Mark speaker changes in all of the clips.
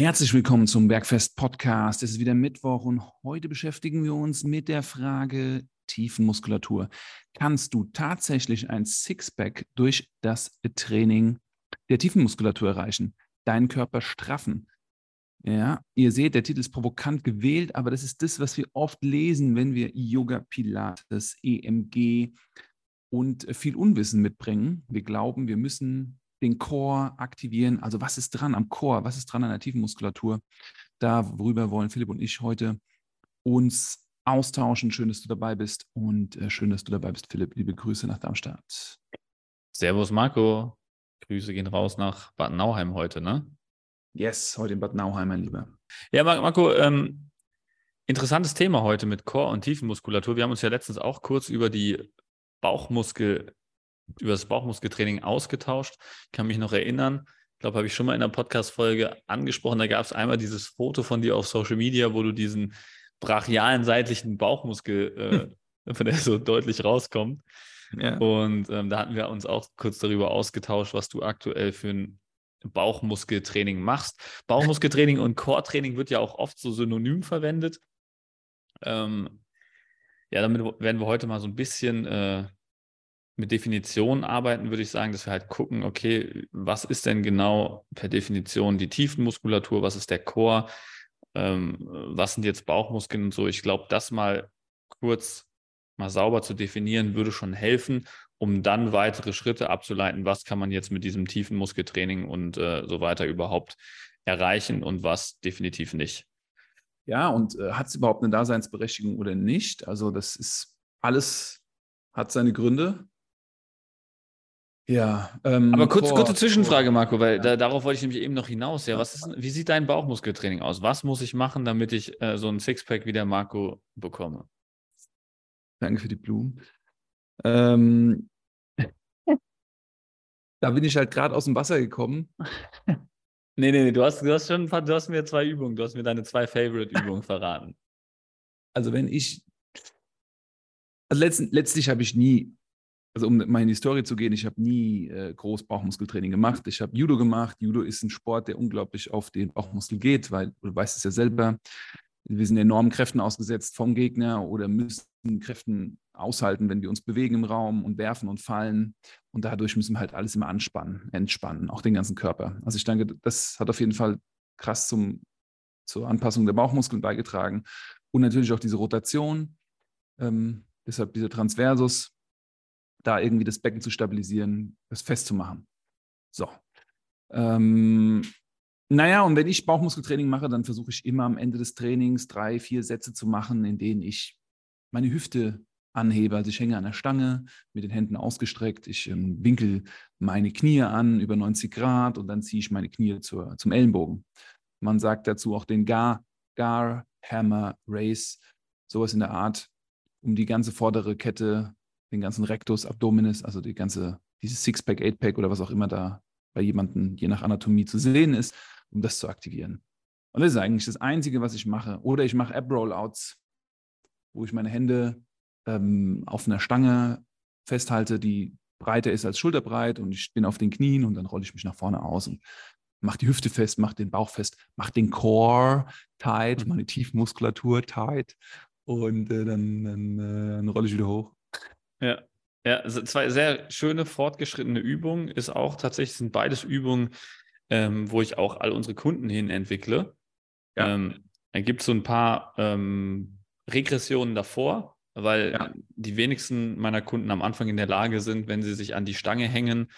Speaker 1: Herzlich willkommen zum Bergfest Podcast. Es ist wieder Mittwoch und heute beschäftigen wir uns mit der Frage Tiefenmuskulatur. Kannst du tatsächlich ein Sixpack durch das Training der Tiefenmuskulatur erreichen? Deinen Körper straffen? Ja, ihr seht, der Titel ist provokant gewählt, aber das ist das, was wir oft lesen, wenn wir Yoga, Pilates, EMG und viel Unwissen mitbringen. Wir glauben, wir müssen den Core aktivieren. Also was ist dran am Core? Was ist dran an der tiefen Muskulatur? Darüber wollen Philipp und ich heute uns austauschen. Schön, dass du dabei bist und äh, schön, dass du dabei bist, Philipp. Liebe Grüße nach Darmstadt.
Speaker 2: Servus, Marco. Grüße gehen raus nach Bad Nauheim heute, ne?
Speaker 1: Yes, heute in Bad Nauheim, mein Lieber.
Speaker 2: Ja, Marco, ähm, interessantes Thema heute mit Core- und Tiefenmuskulatur. Wir haben uns ja letztens auch kurz über die Bauchmuskel über das Bauchmuskeltraining ausgetauscht. Ich kann mich noch erinnern, ich glaube, habe ich schon mal in einer Podcast-Folge angesprochen. Da gab es einmal dieses Foto von dir auf Social Media, wo du diesen brachialen seitlichen Bauchmuskel, äh, von der so deutlich rauskommt. Ja. Und ähm, da hatten wir uns auch kurz darüber ausgetauscht, was du aktuell für ein Bauchmuskeltraining machst. Bauchmuskeltraining und Core-Training wird ja auch oft so synonym verwendet. Ähm, ja, damit werden wir heute mal so ein bisschen äh, mit Definitionen arbeiten, würde ich sagen, dass wir halt gucken, okay, was ist denn genau per Definition die Tiefenmuskulatur, was ist der Chor, ähm, was sind jetzt Bauchmuskeln und so. Ich glaube, das mal kurz mal sauber zu definieren, würde schon helfen, um dann weitere Schritte abzuleiten, was kann man jetzt mit diesem tiefen Muskeltraining und äh, so weiter überhaupt erreichen und was definitiv nicht.
Speaker 1: Ja, und äh, hat es überhaupt eine Daseinsberechtigung oder nicht? Also das ist alles hat seine Gründe.
Speaker 2: Ja, ähm, aber kurz, kurze Zwischenfrage, Marco, weil ja. da, darauf wollte ich nämlich eben noch hinaus. Ja, was ist, wie sieht dein Bauchmuskeltraining aus? Was muss ich machen, damit ich äh, so ein Sixpack wie der Marco bekomme?
Speaker 1: Danke für die Blumen. Ähm, da bin ich halt gerade aus dem Wasser gekommen.
Speaker 2: nee, nee, nee, du hast, du hast schon du hast mir zwei Übungen, du hast mir deine zwei Favorite-Übungen verraten.
Speaker 1: Also wenn ich, also letzt, letztlich habe ich nie also um mal in die Story zu gehen, ich habe nie äh, groß Bauchmuskeltraining gemacht. Ich habe Judo gemacht. Judo ist ein Sport, der unglaublich auf den Bauchmuskel geht, weil du weißt es ja selber. Wir sind enormen Kräften ausgesetzt vom Gegner oder müssen Kräften aushalten, wenn wir uns bewegen im Raum und werfen und fallen. Und dadurch müssen wir halt alles immer anspannen, entspannen, auch den ganzen Körper. Also ich denke, das hat auf jeden Fall krass zum, zur Anpassung der Bauchmuskeln beigetragen. Und natürlich auch diese Rotation. Ähm, deshalb dieser Transversus, da irgendwie das Becken zu stabilisieren, das festzumachen. So. Ähm, naja, und wenn ich Bauchmuskeltraining mache, dann versuche ich immer am Ende des Trainings drei, vier Sätze zu machen, in denen ich meine Hüfte anhebe. Also ich hänge an der Stange mit den Händen ausgestreckt. Ich ähm, winkel meine Knie an über 90 Grad und dann ziehe ich meine Knie zur, zum Ellenbogen. Man sagt dazu auch den Gar, Gar, Hammer, Race, sowas in der Art, um die ganze vordere Kette den ganzen Rectus, Abdominis, also die ganze, dieses Sixpack, Eightpack oder was auch immer da bei jemandem je nach Anatomie zu sehen ist, um das zu aktivieren. Und das ist eigentlich das Einzige, was ich mache. Oder ich mache Ab-Rollouts, wo ich meine Hände ähm, auf einer Stange festhalte, die breiter ist als schulterbreit und ich bin auf den Knien und dann rolle ich mich nach vorne aus und mache die Hüfte fest, mache den Bauch fest, mache den Core tight, meine Tiefmuskulatur tight und äh, dann, dann, äh, dann rolle ich wieder hoch.
Speaker 2: Ja, ja, also zwei sehr schöne fortgeschrittene Übungen. Ist auch tatsächlich sind beides Übungen, ähm, wo ich auch all unsere Kunden hin entwickle. Ja. Ähm, dann gibt es so ein paar ähm, Regressionen davor, weil ja. die wenigsten meiner Kunden am Anfang in der Lage sind, wenn sie sich an die Stange hängen,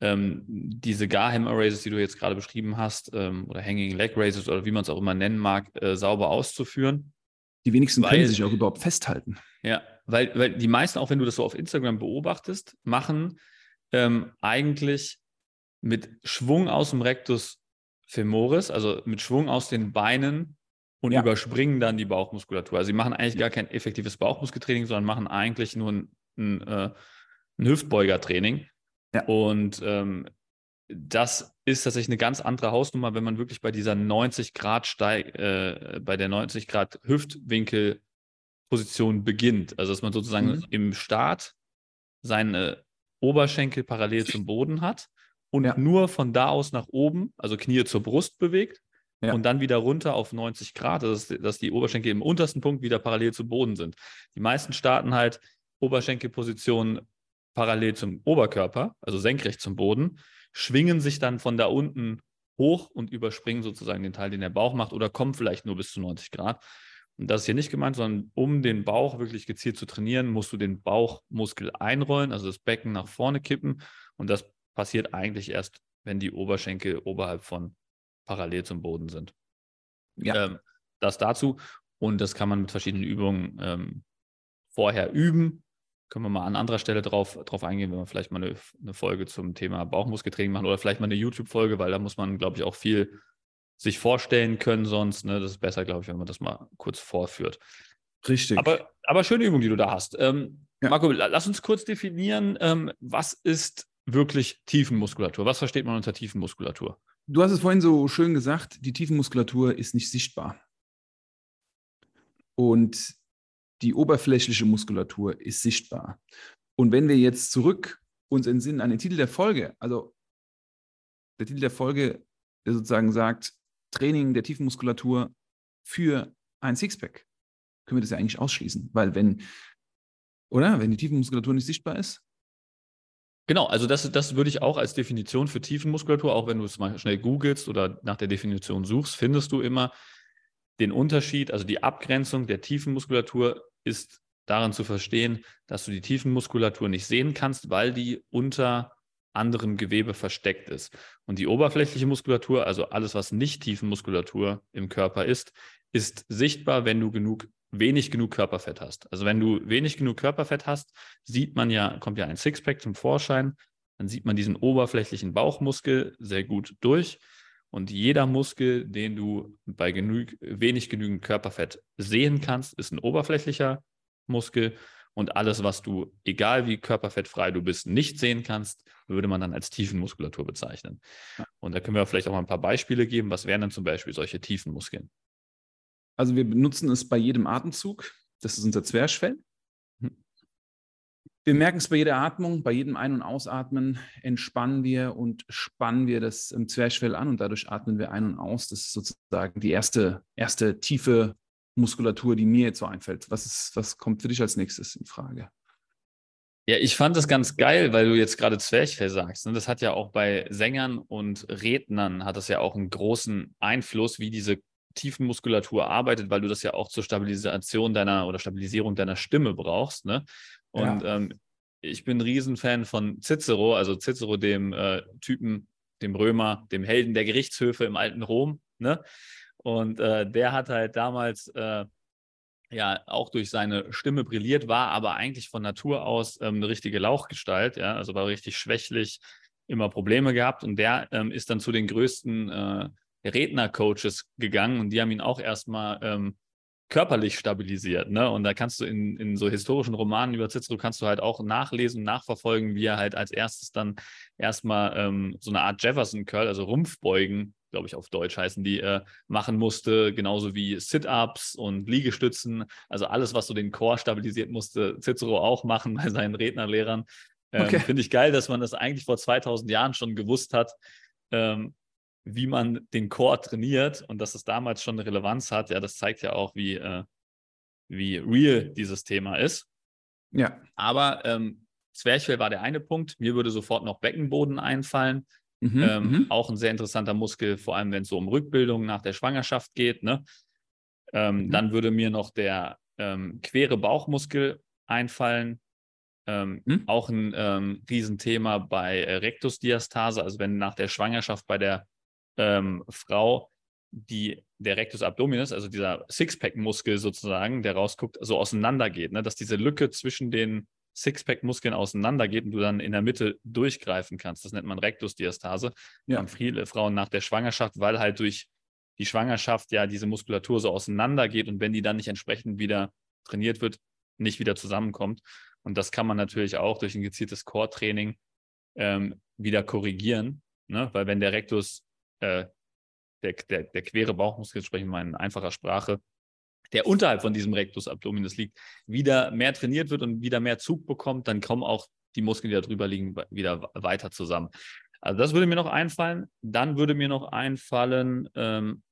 Speaker 2: ähm, diese Gar-Hammer Raises, die du jetzt gerade beschrieben hast, ähm, oder Hanging Leg Raises oder wie man es auch immer nennen mag, äh, sauber auszuführen.
Speaker 1: Die wenigsten weil, können sich auch überhaupt festhalten.
Speaker 2: Ja, weil, weil die meisten, auch wenn du das so auf Instagram beobachtest, machen ähm, eigentlich mit Schwung aus dem Rectus femoris, also mit Schwung aus den Beinen und ja. überspringen dann die Bauchmuskulatur. Also sie machen eigentlich gar kein effektives Bauchmuskeltraining, sondern machen eigentlich nur ein, ein, äh, ein Hüftbeugertraining. Ja. Und ähm, das ist tatsächlich eine ganz andere Hausnummer, wenn man wirklich bei dieser 90 Grad Steig, äh, bei der 90 Grad Hüftwinkel Position beginnt. Also dass man sozusagen mhm. im Start seine Oberschenkel parallel zum Boden hat und ja. nur von da aus nach oben, also Knie zur Brust bewegt ja. und dann wieder runter auf 90 Grad, dass, dass die Oberschenkel im untersten Punkt wieder parallel zum Boden sind. Die meisten starten halt Oberschenkelposition parallel zum Oberkörper, also senkrecht zum Boden, schwingen sich dann von da unten hoch und überspringen sozusagen den Teil, den der Bauch macht oder kommen vielleicht nur bis zu 90 Grad. Und das ist hier nicht gemeint, sondern um den Bauch wirklich gezielt zu trainieren, musst du den Bauchmuskel einrollen, also das Becken nach vorne kippen. Und das passiert eigentlich erst, wenn die Oberschenkel oberhalb von parallel zum Boden sind. Ja. Ähm, das dazu. Und das kann man mit verschiedenen Übungen ähm, vorher üben. Können wir mal an anderer Stelle drauf, drauf eingehen, wenn wir vielleicht mal eine, eine Folge zum Thema Bauchmuskeltraining machen oder vielleicht mal eine YouTube-Folge, weil da muss man, glaube ich, auch viel sich vorstellen können sonst. Ne? Das ist besser, glaube ich, wenn man das mal kurz vorführt.
Speaker 1: Richtig.
Speaker 2: Aber, aber schöne Übung, die du da hast. Ähm, ja. Marco, lass uns kurz definieren, ähm, was ist wirklich Tiefenmuskulatur? Was versteht man unter Tiefenmuskulatur?
Speaker 1: Du hast es vorhin so schön gesagt, die Tiefenmuskulatur ist nicht sichtbar. Und die oberflächliche Muskulatur ist sichtbar. Und wenn wir jetzt zurück uns entsinnen an den Titel der Folge, also der Titel der Folge, der sozusagen sagt, Training der Tiefenmuskulatur für ein Sixpack, können wir das ja eigentlich ausschließen. Weil wenn, oder? Wenn die Tiefenmuskulatur nicht sichtbar ist,
Speaker 2: Genau, also das, das würde ich auch als Definition für Tiefenmuskulatur, auch wenn du es mal schnell googelst oder nach der Definition suchst, findest du immer den Unterschied, also die Abgrenzung der Tiefenmuskulatur ist daran zu verstehen, dass du die Tiefenmuskulatur nicht sehen kannst, weil die unter anderem Gewebe versteckt ist. Und die oberflächliche Muskulatur, also alles, was nicht Tiefenmuskulatur im Körper ist, ist sichtbar, wenn du genug wenig genug Körperfett hast. Also wenn du wenig genug Körperfett hast, sieht man ja, kommt ja ein Sixpack zum Vorschein, dann sieht man diesen oberflächlichen Bauchmuskel sehr gut durch. Und jeder Muskel, den du bei genug, wenig genügend Körperfett sehen kannst, ist ein oberflächlicher Muskel. Und alles, was du, egal wie körperfettfrei du bist, nicht sehen kannst, würde man dann als Tiefenmuskulatur bezeichnen. Und da können wir vielleicht auch mal ein paar Beispiele geben. Was wären denn zum Beispiel solche Tiefenmuskeln?
Speaker 1: Also wir benutzen es bei jedem Atemzug. Das ist unser Zwerchfell. Wir merken es bei jeder Atmung, bei jedem Ein- und Ausatmen entspannen wir und spannen wir das Zwerchfell an und dadurch atmen wir ein und aus. Das ist sozusagen die erste, erste tiefe Muskulatur, die mir jetzt so einfällt. Was, ist, was kommt für dich als nächstes in Frage?
Speaker 2: Ja, ich fand das ganz geil, weil du jetzt gerade Zwerchfell sagst. Ne? Das hat ja auch bei Sängern und Rednern hat das ja auch einen großen Einfluss, wie diese Tiefenmuskulatur arbeitet, weil du das ja auch zur Stabilisation deiner oder Stabilisierung deiner Stimme brauchst. Ne? Und ja. ähm, ich bin ein Riesenfan von Cicero, also Cicero, dem äh, Typen, dem Römer, dem Helden der Gerichtshöfe im alten Rom. Ne? Und äh, der hat halt damals äh, ja auch durch seine Stimme brilliert, war aber eigentlich von Natur aus ähm, eine richtige Lauchgestalt, ja, also war richtig schwächlich, immer Probleme gehabt und der ähm, ist dann zu den größten äh, Rednercoaches gegangen und die haben ihn auch erstmal ähm, körperlich stabilisiert. Ne? Und da kannst du in, in so historischen Romanen über Cicero kannst du halt auch nachlesen, nachverfolgen, wie er halt als erstes dann erstmal ähm, so eine Art Jefferson Curl, also Rumpfbeugen, glaube ich auf Deutsch heißen die, äh, machen musste, genauso wie Sit-Ups und Liegestützen. Also alles, was so den Chor stabilisiert, musste Cicero auch machen bei seinen Rednerlehrern. Ähm, okay. Finde ich geil, dass man das eigentlich vor 2000 Jahren schon gewusst hat. Ähm, wie man den Core trainiert und dass es damals schon eine Relevanz hat, ja, das zeigt ja auch, wie, äh, wie real dieses Thema ist. Ja. Aber ähm, Zwerchfell war der eine Punkt. Mir würde sofort noch Beckenboden einfallen. Mhm, ähm, mhm. auch ein sehr interessanter Muskel, vor allem wenn es so um Rückbildung nach der Schwangerschaft geht. Ne? Ähm, mhm. Dann würde mir noch der ähm, quere Bauchmuskel einfallen. Mhm. Auch ein ähm, Riesenthema bei äh, Rektusdiastase, also wenn nach der Schwangerschaft bei der ähm, Frau, die der Rectus Abdominis, also dieser Sixpack-Muskel sozusagen, der rausguckt, so auseinandergeht, ne? dass diese Lücke zwischen den Sixpack-Muskeln auseinandergeht und du dann in der Mitte durchgreifen kannst. Das nennt man Rektusdiastase. Ja. Haben viele Frauen nach der Schwangerschaft, weil halt durch die Schwangerschaft ja diese Muskulatur so auseinandergeht und wenn die dann nicht entsprechend wieder trainiert wird, nicht wieder zusammenkommt. Und das kann man natürlich auch durch ein gezieltes Core-Training ähm, wieder korrigieren, ne? weil wenn der Rectus äh, der, der, der quere Bauchmuskel, sprechen wir in einfacher Sprache, der unterhalb von diesem Rectus abdominis liegt, wieder mehr trainiert wird und wieder mehr Zug bekommt, dann kommen auch die Muskeln, die da drüber liegen, wieder weiter zusammen. Also das würde mir noch einfallen. Dann würde mir noch einfallen, ähm,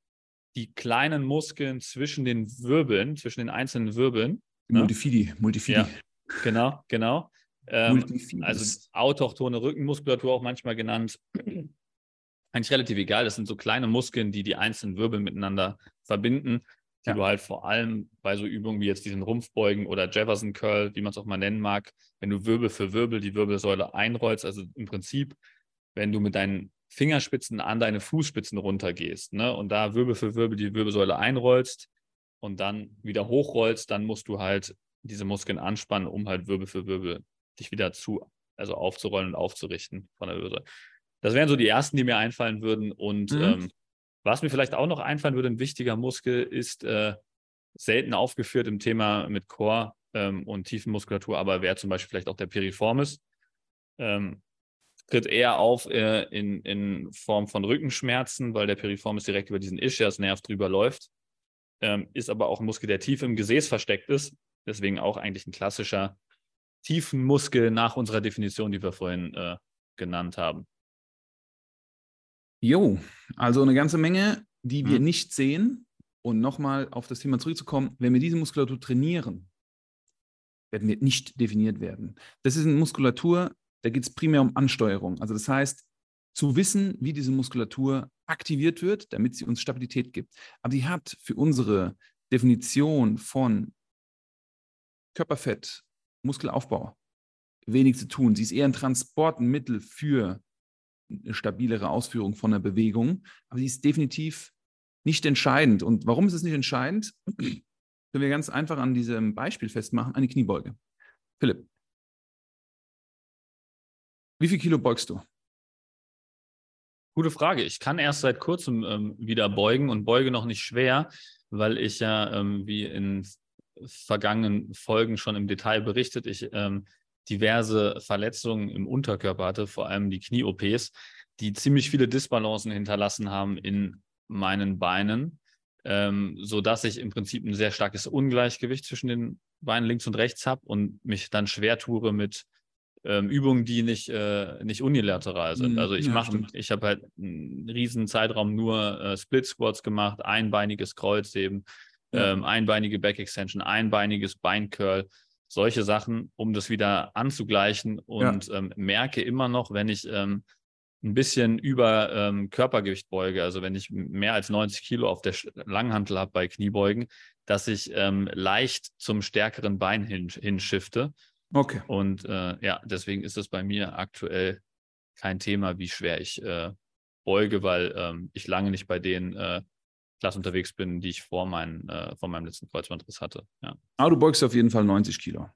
Speaker 2: die kleinen Muskeln zwischen den Wirbeln, zwischen den einzelnen Wirbeln.
Speaker 1: Ne? Multifidi, Multifidi. Ja,
Speaker 2: genau, genau. Ähm, also autochtone Rückenmuskulatur auch manchmal genannt. Eigentlich relativ egal. Das sind so kleine Muskeln, die die einzelnen Wirbel miteinander verbinden, die ja. du halt vor allem bei so Übungen wie jetzt diesen Rumpfbeugen oder Jefferson Curl, wie man es auch mal nennen mag, wenn du Wirbel für Wirbel die Wirbelsäule einrollst, also im Prinzip, wenn du mit deinen Fingerspitzen an deine Fußspitzen runtergehst ne, und da Wirbel für Wirbel die Wirbelsäule einrollst und dann wieder hochrollst, dann musst du halt diese Muskeln anspannen, um halt Wirbel für Wirbel dich wieder zu, also aufzurollen und aufzurichten von der Wirbelsäule. Das wären so die ersten, die mir einfallen würden. Und mhm. ähm, was mir vielleicht auch noch einfallen würde, ein wichtiger Muskel ist äh, selten aufgeführt im Thema mit Core ähm, und Tiefenmuskulatur, aber wäre zum Beispiel vielleicht auch der Piriformis. Ähm, tritt eher auf äh, in, in Form von Rückenschmerzen, weil der Piriformis direkt über diesen Ischiasnerv drüber läuft. Ähm, ist aber auch ein Muskel, der tief im Gesäß versteckt ist. Deswegen auch eigentlich ein klassischer Tiefenmuskel nach unserer Definition, die wir vorhin äh, genannt haben.
Speaker 1: Jo, also eine ganze Menge, die wir mhm. nicht sehen. Und nochmal auf das Thema zurückzukommen, wenn wir diese Muskulatur trainieren, werden wir nicht definiert werden. Das ist eine Muskulatur, da geht es primär um Ansteuerung. Also das heißt, zu wissen, wie diese Muskulatur aktiviert wird, damit sie uns Stabilität gibt. Aber die hat für unsere Definition von Körperfett, Muskelaufbau wenig zu tun. Sie ist eher ein Transportmittel für eine stabilere Ausführung von einer Bewegung, aber sie ist definitiv nicht entscheidend. Und warum ist es nicht entscheidend? Können wir ganz einfach an diesem Beispiel festmachen, eine Kniebeuge. Philipp, wie viel Kilo beugst du?
Speaker 2: Gute Frage. Ich kann erst seit kurzem ähm, wieder beugen und beuge noch nicht schwer, weil ich ja, ähm, wie in vergangenen Folgen schon im Detail berichtet, ich ähm, diverse Verletzungen im Unterkörper hatte, vor allem die Knie-OPs, die ziemlich viele Disbalancen hinterlassen haben in meinen Beinen, ähm, sodass ich im Prinzip ein sehr starkes Ungleichgewicht zwischen den Beinen links und rechts habe und mich dann schwer tue mit ähm, Übungen, die nicht, äh, nicht unilateral sind. Mhm, also ich ja, mache, ich habe halt einen riesen Zeitraum nur äh, Split Squats gemacht, einbeiniges Kreuzheben, ja. ähm, einbeinige Back Extension, einbeiniges Beincurl solche Sachen, um das wieder anzugleichen und ja. ähm, merke immer noch, wenn ich ähm, ein bisschen über ähm, Körpergewicht beuge, also wenn ich mehr als 90 Kilo auf der Langhantel habe bei Kniebeugen, dass ich ähm, leicht zum stärkeren Bein hin, hinschifte. Okay. Und äh, ja, deswegen ist es bei mir aktuell kein Thema, wie schwer ich äh, beuge, weil ähm, ich lange nicht bei den äh, Klasse unterwegs bin, die ich vor, mein, äh, vor meinem letzten Kreuzbandriss hatte. Ja.
Speaker 1: Aber du beugst auf jeden Fall 90 Kilo.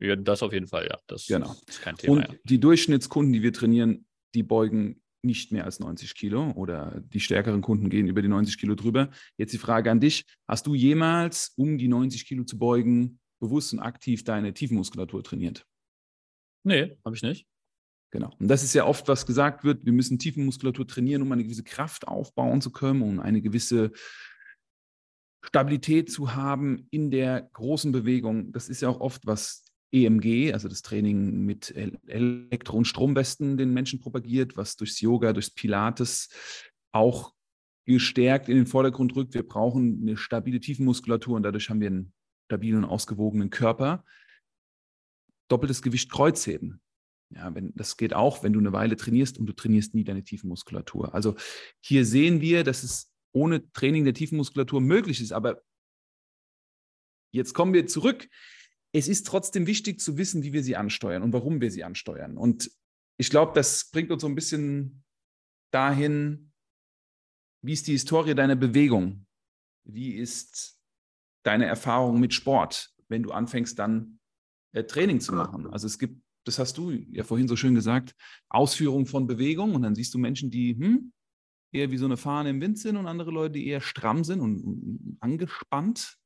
Speaker 2: Ja, das auf jeden Fall, ja. Das
Speaker 1: genau. ist kein Thema. Und ja. die Durchschnittskunden, die wir trainieren, die beugen nicht mehr als 90 Kilo oder die stärkeren Kunden gehen über die 90 Kilo drüber. Jetzt die Frage an dich: Hast du jemals, um die 90 Kilo zu beugen, bewusst und aktiv deine Tiefenmuskulatur trainiert?
Speaker 2: Nee, habe ich nicht.
Speaker 1: Genau. Und das ist ja oft, was gesagt wird, wir müssen Tiefenmuskulatur trainieren, um eine gewisse Kraft aufbauen zu können, um eine gewisse Stabilität zu haben in der großen Bewegung. Das ist ja auch oft, was EMG, also das Training mit Elektro- und Stromwesten den Menschen propagiert, was durchs Yoga, durchs Pilates auch gestärkt in den Vordergrund rückt. Wir brauchen eine stabile Tiefenmuskulatur und dadurch haben wir einen stabilen und ausgewogenen Körper. Doppeltes Gewicht Kreuzheben. Ja, wenn, das geht auch, wenn du eine Weile trainierst und du trainierst nie deine Tiefenmuskulatur. Also hier sehen wir, dass es ohne Training der Tiefenmuskulatur möglich ist. Aber jetzt kommen wir zurück. Es ist trotzdem wichtig zu wissen, wie wir sie ansteuern und warum wir sie ansteuern. Und ich glaube, das bringt uns so ein bisschen dahin, wie ist die Historie deiner Bewegung? Wie ist deine Erfahrung mit Sport, wenn du anfängst, dann äh, Training zu machen? Also es gibt das hast du ja vorhin so schön gesagt, Ausführung von Bewegung. Und dann siehst du Menschen, die hm, eher wie so eine Fahne im Wind sind und andere Leute, die eher stramm sind und, angespannt.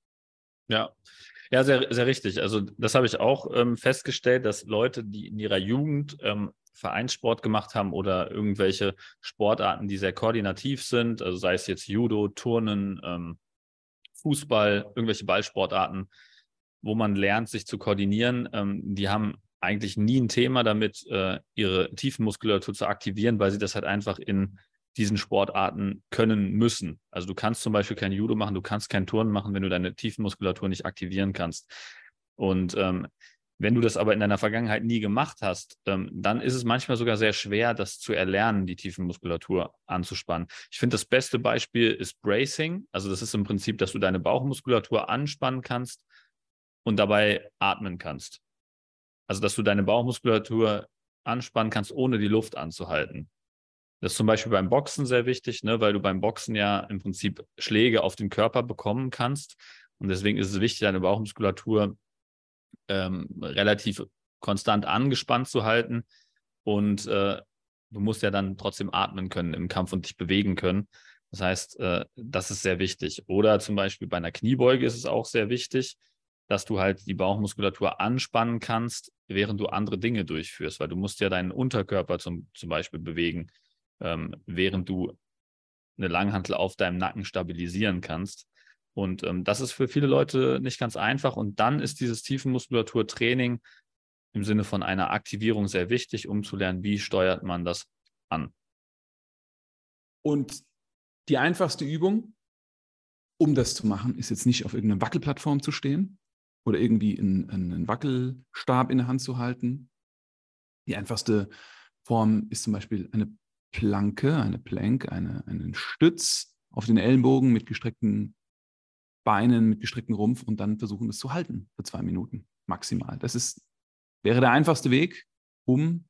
Speaker 2: Ja, ja, sehr, sehr richtig. Also das habe ich auch ähm, festgestellt, dass Leute, die in ihrer Jugend ähm, Vereinssport gemacht haben oder irgendwelche Sportarten, die sehr koordinativ sind, also sei es jetzt Judo, Turnen, ähm, Fußball, irgendwelche Ballsportarten, wo man lernt, sich zu koordinieren, ähm, die haben eigentlich nie ein Thema damit, äh, ihre Tiefenmuskulatur zu aktivieren, weil sie das halt einfach in diesen Sportarten können müssen. Also du kannst zum Beispiel kein Judo machen, du kannst kein Turnen machen, wenn du deine Tiefenmuskulatur nicht aktivieren kannst. Und ähm, wenn du das aber in deiner Vergangenheit nie gemacht hast, ähm, dann ist es manchmal sogar sehr schwer, das zu erlernen, die Tiefenmuskulatur anzuspannen. Ich finde, das beste Beispiel ist Bracing. Also das ist im Prinzip, dass du deine Bauchmuskulatur anspannen kannst und dabei atmen kannst. Also dass du deine Bauchmuskulatur anspannen kannst, ohne die Luft anzuhalten. Das ist zum Beispiel beim Boxen sehr wichtig, ne, weil du beim Boxen ja im Prinzip Schläge auf den Körper bekommen kannst. Und deswegen ist es wichtig, deine Bauchmuskulatur ähm, relativ konstant angespannt zu halten. Und äh, du musst ja dann trotzdem atmen können im Kampf und dich bewegen können. Das heißt, äh, das ist sehr wichtig. Oder zum Beispiel bei einer Kniebeuge ist es auch sehr wichtig, dass du halt die Bauchmuskulatur anspannen kannst, während du andere Dinge durchführst, weil du musst ja deinen Unterkörper zum, zum Beispiel bewegen, ähm, während du eine Langhantel auf deinem Nacken stabilisieren kannst. Und ähm, das ist für viele Leute nicht ganz einfach. Und dann ist dieses Tiefenmuskulaturtraining im Sinne von einer Aktivierung sehr wichtig, um zu lernen, wie steuert man das an.
Speaker 1: Und die einfachste Übung, um das zu machen, ist jetzt nicht auf irgendeiner Wackelplattform zu stehen oder irgendwie einen, einen Wackelstab in der Hand zu halten. Die einfachste Form ist zum Beispiel eine Planke, eine Plank, eine, einen Stütz auf den Ellenbogen mit gestreckten Beinen mit gestrecktem Rumpf und dann versuchen, das zu halten für zwei Minuten maximal. Das ist, wäre der einfachste Weg, um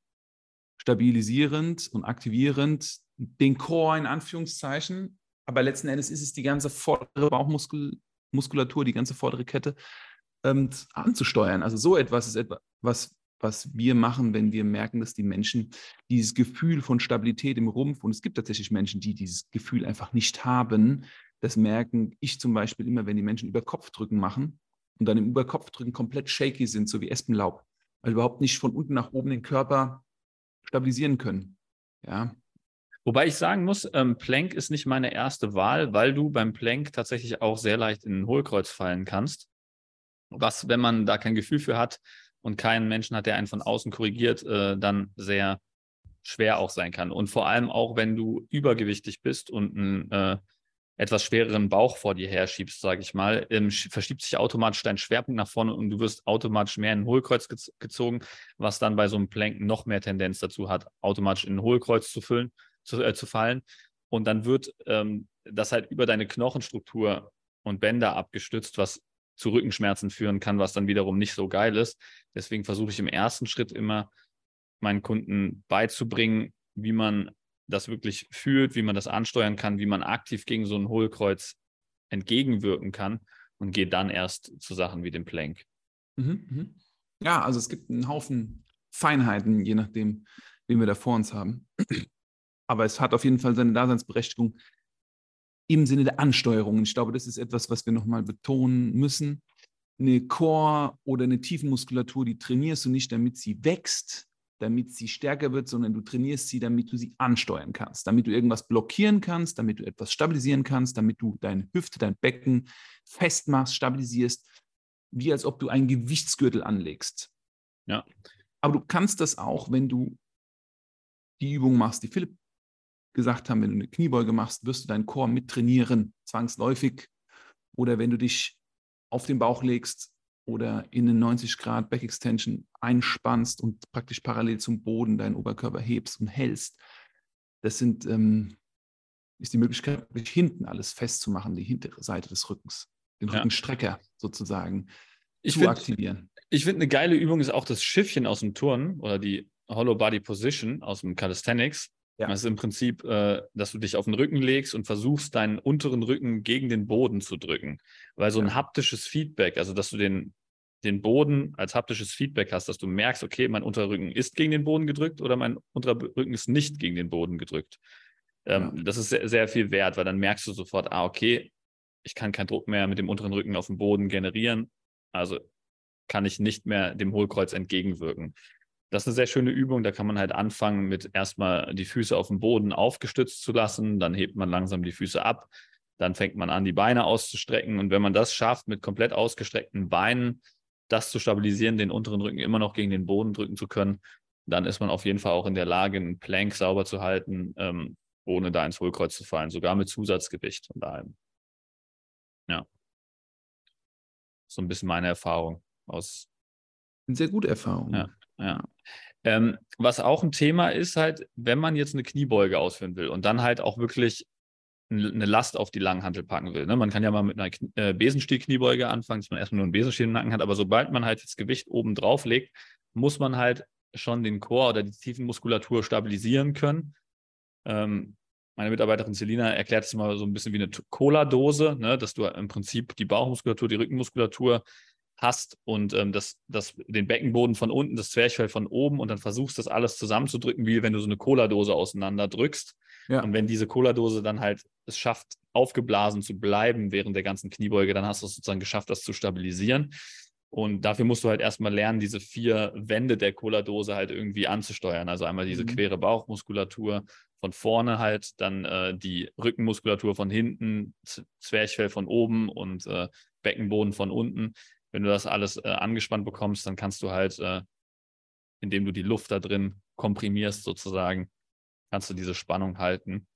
Speaker 1: stabilisierend und aktivierend den Core in Anführungszeichen, aber letzten Endes ist es die ganze vordere Bauchmuskulatur, die ganze vordere Kette ähm, anzusteuern. Also so etwas ist etwas, was, was wir machen, wenn wir merken, dass die Menschen dieses Gefühl von Stabilität im Rumpf, und es gibt tatsächlich Menschen, die dieses Gefühl einfach nicht haben, das merken ich zum Beispiel immer, wenn die Menschen über Kopfdrücken machen und dann im Überkopfdrücken komplett shaky sind, so wie Espenlaub, weil überhaupt nicht von unten nach oben den Körper stabilisieren können. Ja.
Speaker 2: Wobei ich sagen muss, ähm, Plank ist nicht meine erste Wahl, weil du beim Plank tatsächlich auch sehr leicht in ein Hohlkreuz fallen kannst. Was, wenn man da kein Gefühl für hat und keinen Menschen hat, der einen von außen korrigiert, äh, dann sehr schwer auch sein kann. Und vor allem auch, wenn du übergewichtig bist und ein äh, etwas schwereren Bauch vor dir herschiebst, sage ich mal, ähm, verschiebt sich automatisch dein Schwerpunkt nach vorne und du wirst automatisch mehr in ein Hohlkreuz ge gezogen, was dann bei so einem Planken noch mehr Tendenz dazu hat, automatisch in ein Hohlkreuz zu, füllen, zu, äh, zu fallen. Und dann wird ähm, das halt über deine Knochenstruktur und Bänder abgestützt, was zu Rückenschmerzen führen kann, was dann wiederum nicht so geil ist. Deswegen versuche ich im ersten Schritt immer meinen Kunden beizubringen, wie man das wirklich fühlt, wie man das ansteuern kann, wie man aktiv gegen so ein Hohlkreuz entgegenwirken kann und geht dann erst zu Sachen wie dem Plank.
Speaker 1: Mhm, mhm. Ja, also es gibt einen Haufen Feinheiten, je nachdem, wen wir da vor uns haben. Aber es hat auf jeden Fall seine Daseinsberechtigung im Sinne der Ansteuerung. Ich glaube, das ist etwas, was wir nochmal betonen müssen. Eine Core- oder eine Tiefenmuskulatur, die trainierst du nicht, damit sie wächst, damit sie stärker wird, sondern du trainierst sie, damit du sie ansteuern kannst, damit du irgendwas blockieren kannst, damit du etwas stabilisieren kannst, damit du deine Hüfte, dein Becken festmachst, stabilisierst, wie als ob du einen Gewichtsgürtel anlegst.
Speaker 2: Ja.
Speaker 1: Aber du kannst das auch, wenn du die Übung machst, die Philipp gesagt haben, wenn du eine Kniebeuge machst, wirst du deinen Chor mittrainieren, zwangsläufig. Oder wenn du dich auf den Bauch legst, oder in eine 90 Grad Back Extension einspannst und praktisch parallel zum Boden deinen Oberkörper hebst und hältst. Das sind, ähm, ist die Möglichkeit, hinten alles festzumachen, die hintere Seite des Rückens, den ja. Rückenstrecker sozusagen
Speaker 2: ich zu find, aktivieren. Ich finde, eine geile Übung ist auch das Schiffchen aus dem Turn oder die Hollow Body Position aus dem Calisthenics. Ja. Das ist im Prinzip, äh, dass du dich auf den Rücken legst und versuchst, deinen unteren Rücken gegen den Boden zu drücken. Weil so ein haptisches Feedback, also dass du den, den Boden als haptisches Feedback hast, dass du merkst, okay, mein Unterrücken ist gegen den Boden gedrückt oder mein Unterrücken ist nicht gegen den Boden gedrückt. Ähm, ja. Das ist sehr, sehr viel wert, weil dann merkst du sofort, ah, okay, ich kann keinen Druck mehr mit dem unteren Rücken auf dem Boden generieren. Also kann ich nicht mehr dem Hohlkreuz entgegenwirken. Das ist eine sehr schöne Übung. Da kann man halt anfangen mit erstmal die Füße auf dem Boden aufgestützt zu lassen. Dann hebt man langsam die Füße ab. Dann fängt man an, die Beine auszustrecken. Und wenn man das schafft, mit komplett ausgestreckten Beinen das zu stabilisieren, den unteren Rücken immer noch gegen den Boden drücken zu können, dann ist man auf jeden Fall auch in der Lage, einen Plank sauber zu halten, ähm, ohne da ins Hohlkreuz zu fallen, sogar mit Zusatzgewicht. Von daher, ja. So ein bisschen meine Erfahrung aus.
Speaker 1: Eine sehr gute Erfahrung.
Speaker 2: Ja, ja. Ähm, was auch ein Thema ist halt, wenn man jetzt eine Kniebeuge ausführen will und dann halt auch wirklich eine Last auf die Langhantel packen will. Ne? Man kann ja mal mit einer äh, Besenstiel-Kniebeuge anfangen, dass man erstmal nur einen Besenstiel im Nacken hat, aber sobald man halt das Gewicht oben drauf legt, muss man halt schon den Chor oder die Tiefenmuskulatur stabilisieren können. Ähm, meine Mitarbeiterin Selina erklärt es immer so ein bisschen wie eine Cola-Dose, ne? dass du im Prinzip die Bauchmuskulatur, die Rückenmuskulatur hast und ähm, das, das, den Beckenboden von unten, das Zwerchfell von oben und dann versuchst, das alles zusammenzudrücken, wie wenn du so eine Cola-Dose auseinanderdrückst. Ja. Und wenn diese Cola-Dose dann halt es schafft, aufgeblasen zu bleiben während der ganzen Kniebeuge, dann hast du es sozusagen geschafft, das zu stabilisieren. Und dafür musst du halt erstmal lernen, diese vier Wände der Cola-Dose halt irgendwie anzusteuern. Also einmal diese mhm. quere Bauchmuskulatur von vorne halt, dann äh, die Rückenmuskulatur von hinten, Zwerchfell von oben und äh, Beckenboden von unten. Wenn du das alles äh, angespannt bekommst, dann kannst du halt, äh, indem du die Luft da drin komprimierst sozusagen, kannst du diese Spannung halten.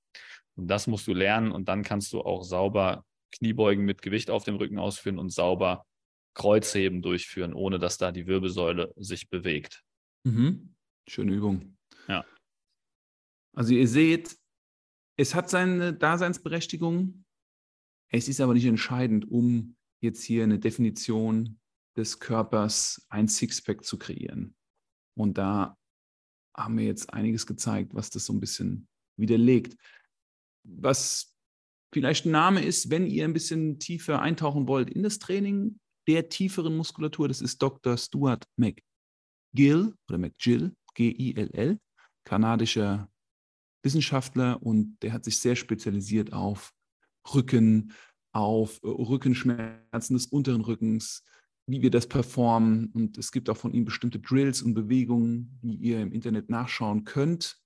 Speaker 2: Und das musst du lernen und dann kannst du auch sauber Kniebeugen mit Gewicht auf dem Rücken ausführen und sauber Kreuzheben durchführen, ohne dass da die Wirbelsäule sich bewegt.
Speaker 1: Mhm. Schöne Übung.
Speaker 2: Ja.
Speaker 1: Also ihr seht, es hat seine Daseinsberechtigung. Es ist aber nicht entscheidend, um jetzt hier eine Definition des Körpers, ein Sixpack zu kreieren. Und da haben wir jetzt einiges gezeigt, was das so ein bisschen widerlegt. Was vielleicht ein Name ist, wenn ihr ein bisschen tiefer eintauchen wollt in das Training der tieferen Muskulatur, das ist Dr. Stuart McGill oder McGill, G-I-L-L, kanadischer Wissenschaftler und der hat sich sehr spezialisiert auf Rücken, auf Rückenschmerzen des unteren Rückens, wie wir das performen. Und es gibt auch von ihm bestimmte Drills und Bewegungen, die ihr im Internet nachschauen könnt,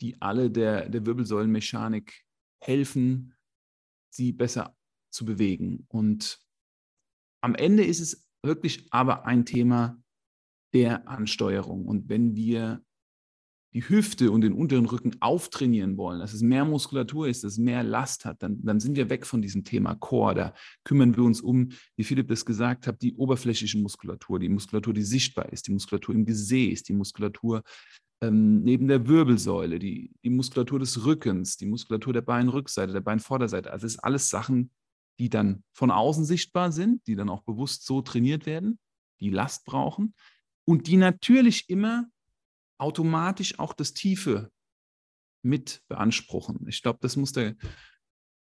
Speaker 1: die alle der, der Wirbelsäulenmechanik helfen, sie besser zu bewegen. Und am Ende ist es wirklich aber ein Thema der Ansteuerung. Und wenn wir die Hüfte und den unteren Rücken auftrainieren wollen, dass es mehr Muskulatur ist, dass es mehr Last hat, dann, dann sind wir weg von diesem Thema Core. Da kümmern wir uns um, wie Philipp das gesagt hat, die oberflächliche Muskulatur, die Muskulatur, die sichtbar ist, die Muskulatur im Gesäß, die Muskulatur ähm, neben der Wirbelsäule, die, die Muskulatur des Rückens, die Muskulatur der Beinrückseite, der Beinvorderseite. Also es ist alles Sachen, die dann von außen sichtbar sind, die dann auch bewusst so trainiert werden, die Last brauchen und die natürlich immer automatisch auch das Tiefe mit beanspruchen. Ich glaube, das muss der,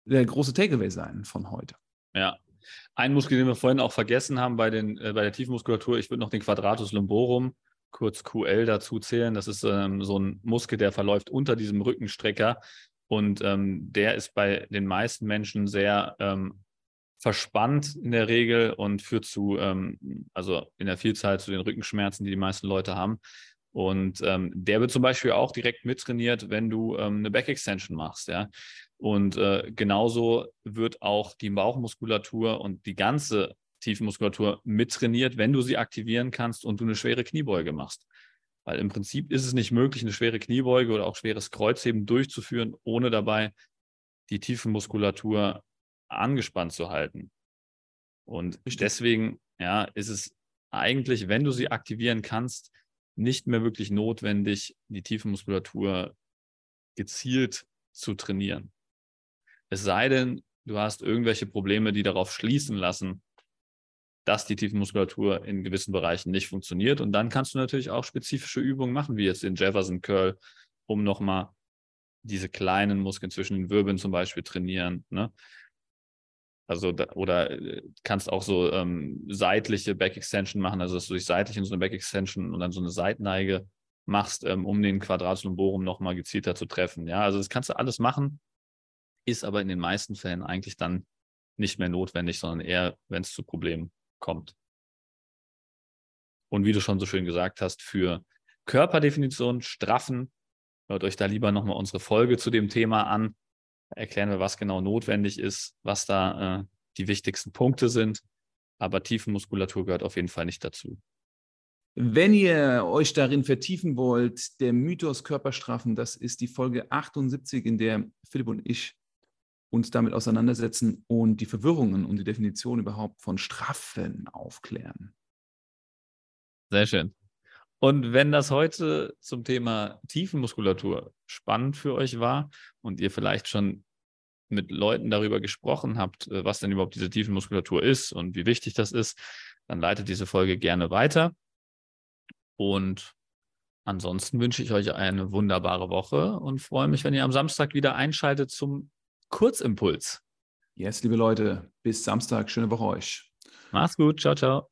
Speaker 1: der große Takeaway sein von heute.
Speaker 2: Ja. Ein Muskel, den wir vorhin auch vergessen haben bei, den, äh, bei der Tiefmuskulatur, ich würde noch den Quadratus lumborum, kurz QL, dazu zählen. Das ist ähm, so ein Muskel, der verläuft unter diesem Rückenstrecker und ähm, der ist bei den meisten Menschen sehr ähm, verspannt in der Regel und führt zu, ähm, also in der Vielzahl zu den Rückenschmerzen, die die meisten Leute haben. Und ähm, der wird zum Beispiel auch direkt mittrainiert, wenn du ähm, eine Back-Extension machst, ja. Und äh, genauso wird auch die Bauchmuskulatur und die ganze Tiefenmuskulatur mittrainiert, wenn du sie aktivieren kannst und du eine schwere Kniebeuge machst. Weil im Prinzip ist es nicht möglich, eine schwere Kniebeuge oder auch schweres Kreuzheben durchzuführen, ohne dabei die Tiefenmuskulatur angespannt zu halten. Und deswegen, ja, ist es eigentlich, wenn du sie aktivieren kannst, nicht mehr wirklich notwendig, die tiefe Muskulatur gezielt zu trainieren. Es sei denn, du hast irgendwelche Probleme, die darauf schließen lassen, dass die tiefe Muskulatur in gewissen Bereichen nicht funktioniert. Und dann kannst du natürlich auch spezifische Übungen machen, wie jetzt den Jefferson Curl, um nochmal diese kleinen Muskeln zwischen den Wirbeln zum Beispiel trainieren. Ne? Also da, oder äh, kannst auch so ähm, seitliche Back Extension machen, also dass du dich seitlich in so eine Back Extension und dann so eine Seitneige machst, ähm, um den Quadratus lumborum nochmal gezielter zu treffen. Ja, also das kannst du alles machen, ist aber in den meisten Fällen eigentlich dann nicht mehr notwendig, sondern eher, wenn es zu Problemen kommt. Und wie du schon so schön gesagt hast, für Körperdefinition, Straffen, hört euch da lieber nochmal unsere Folge zu dem Thema an erklären wir, was genau notwendig ist, was da äh, die wichtigsten Punkte sind. Aber Tiefenmuskulatur gehört auf jeden Fall nicht dazu.
Speaker 1: Wenn ihr euch darin vertiefen wollt, der Mythos Körperstrafen, das ist die Folge 78, in der Philipp und ich uns damit auseinandersetzen und die Verwirrungen und die Definition überhaupt von Strafen aufklären.
Speaker 2: Sehr schön. Und wenn das heute zum Thema Tiefenmuskulatur spannend für euch war und ihr vielleicht schon mit Leuten darüber gesprochen habt, äh, was denn überhaupt diese Tiefenmuskulatur ist und wie wichtig das ist, dann leitet diese Folge gerne weiter. Und ansonsten wünsche ich euch eine wunderbare Woche und freue mich, wenn ihr am Samstag wieder einschaltet zum Kurzimpuls.
Speaker 1: Yes, liebe Leute, bis Samstag. Schöne Woche euch.
Speaker 2: Macht's gut. Ciao, ciao.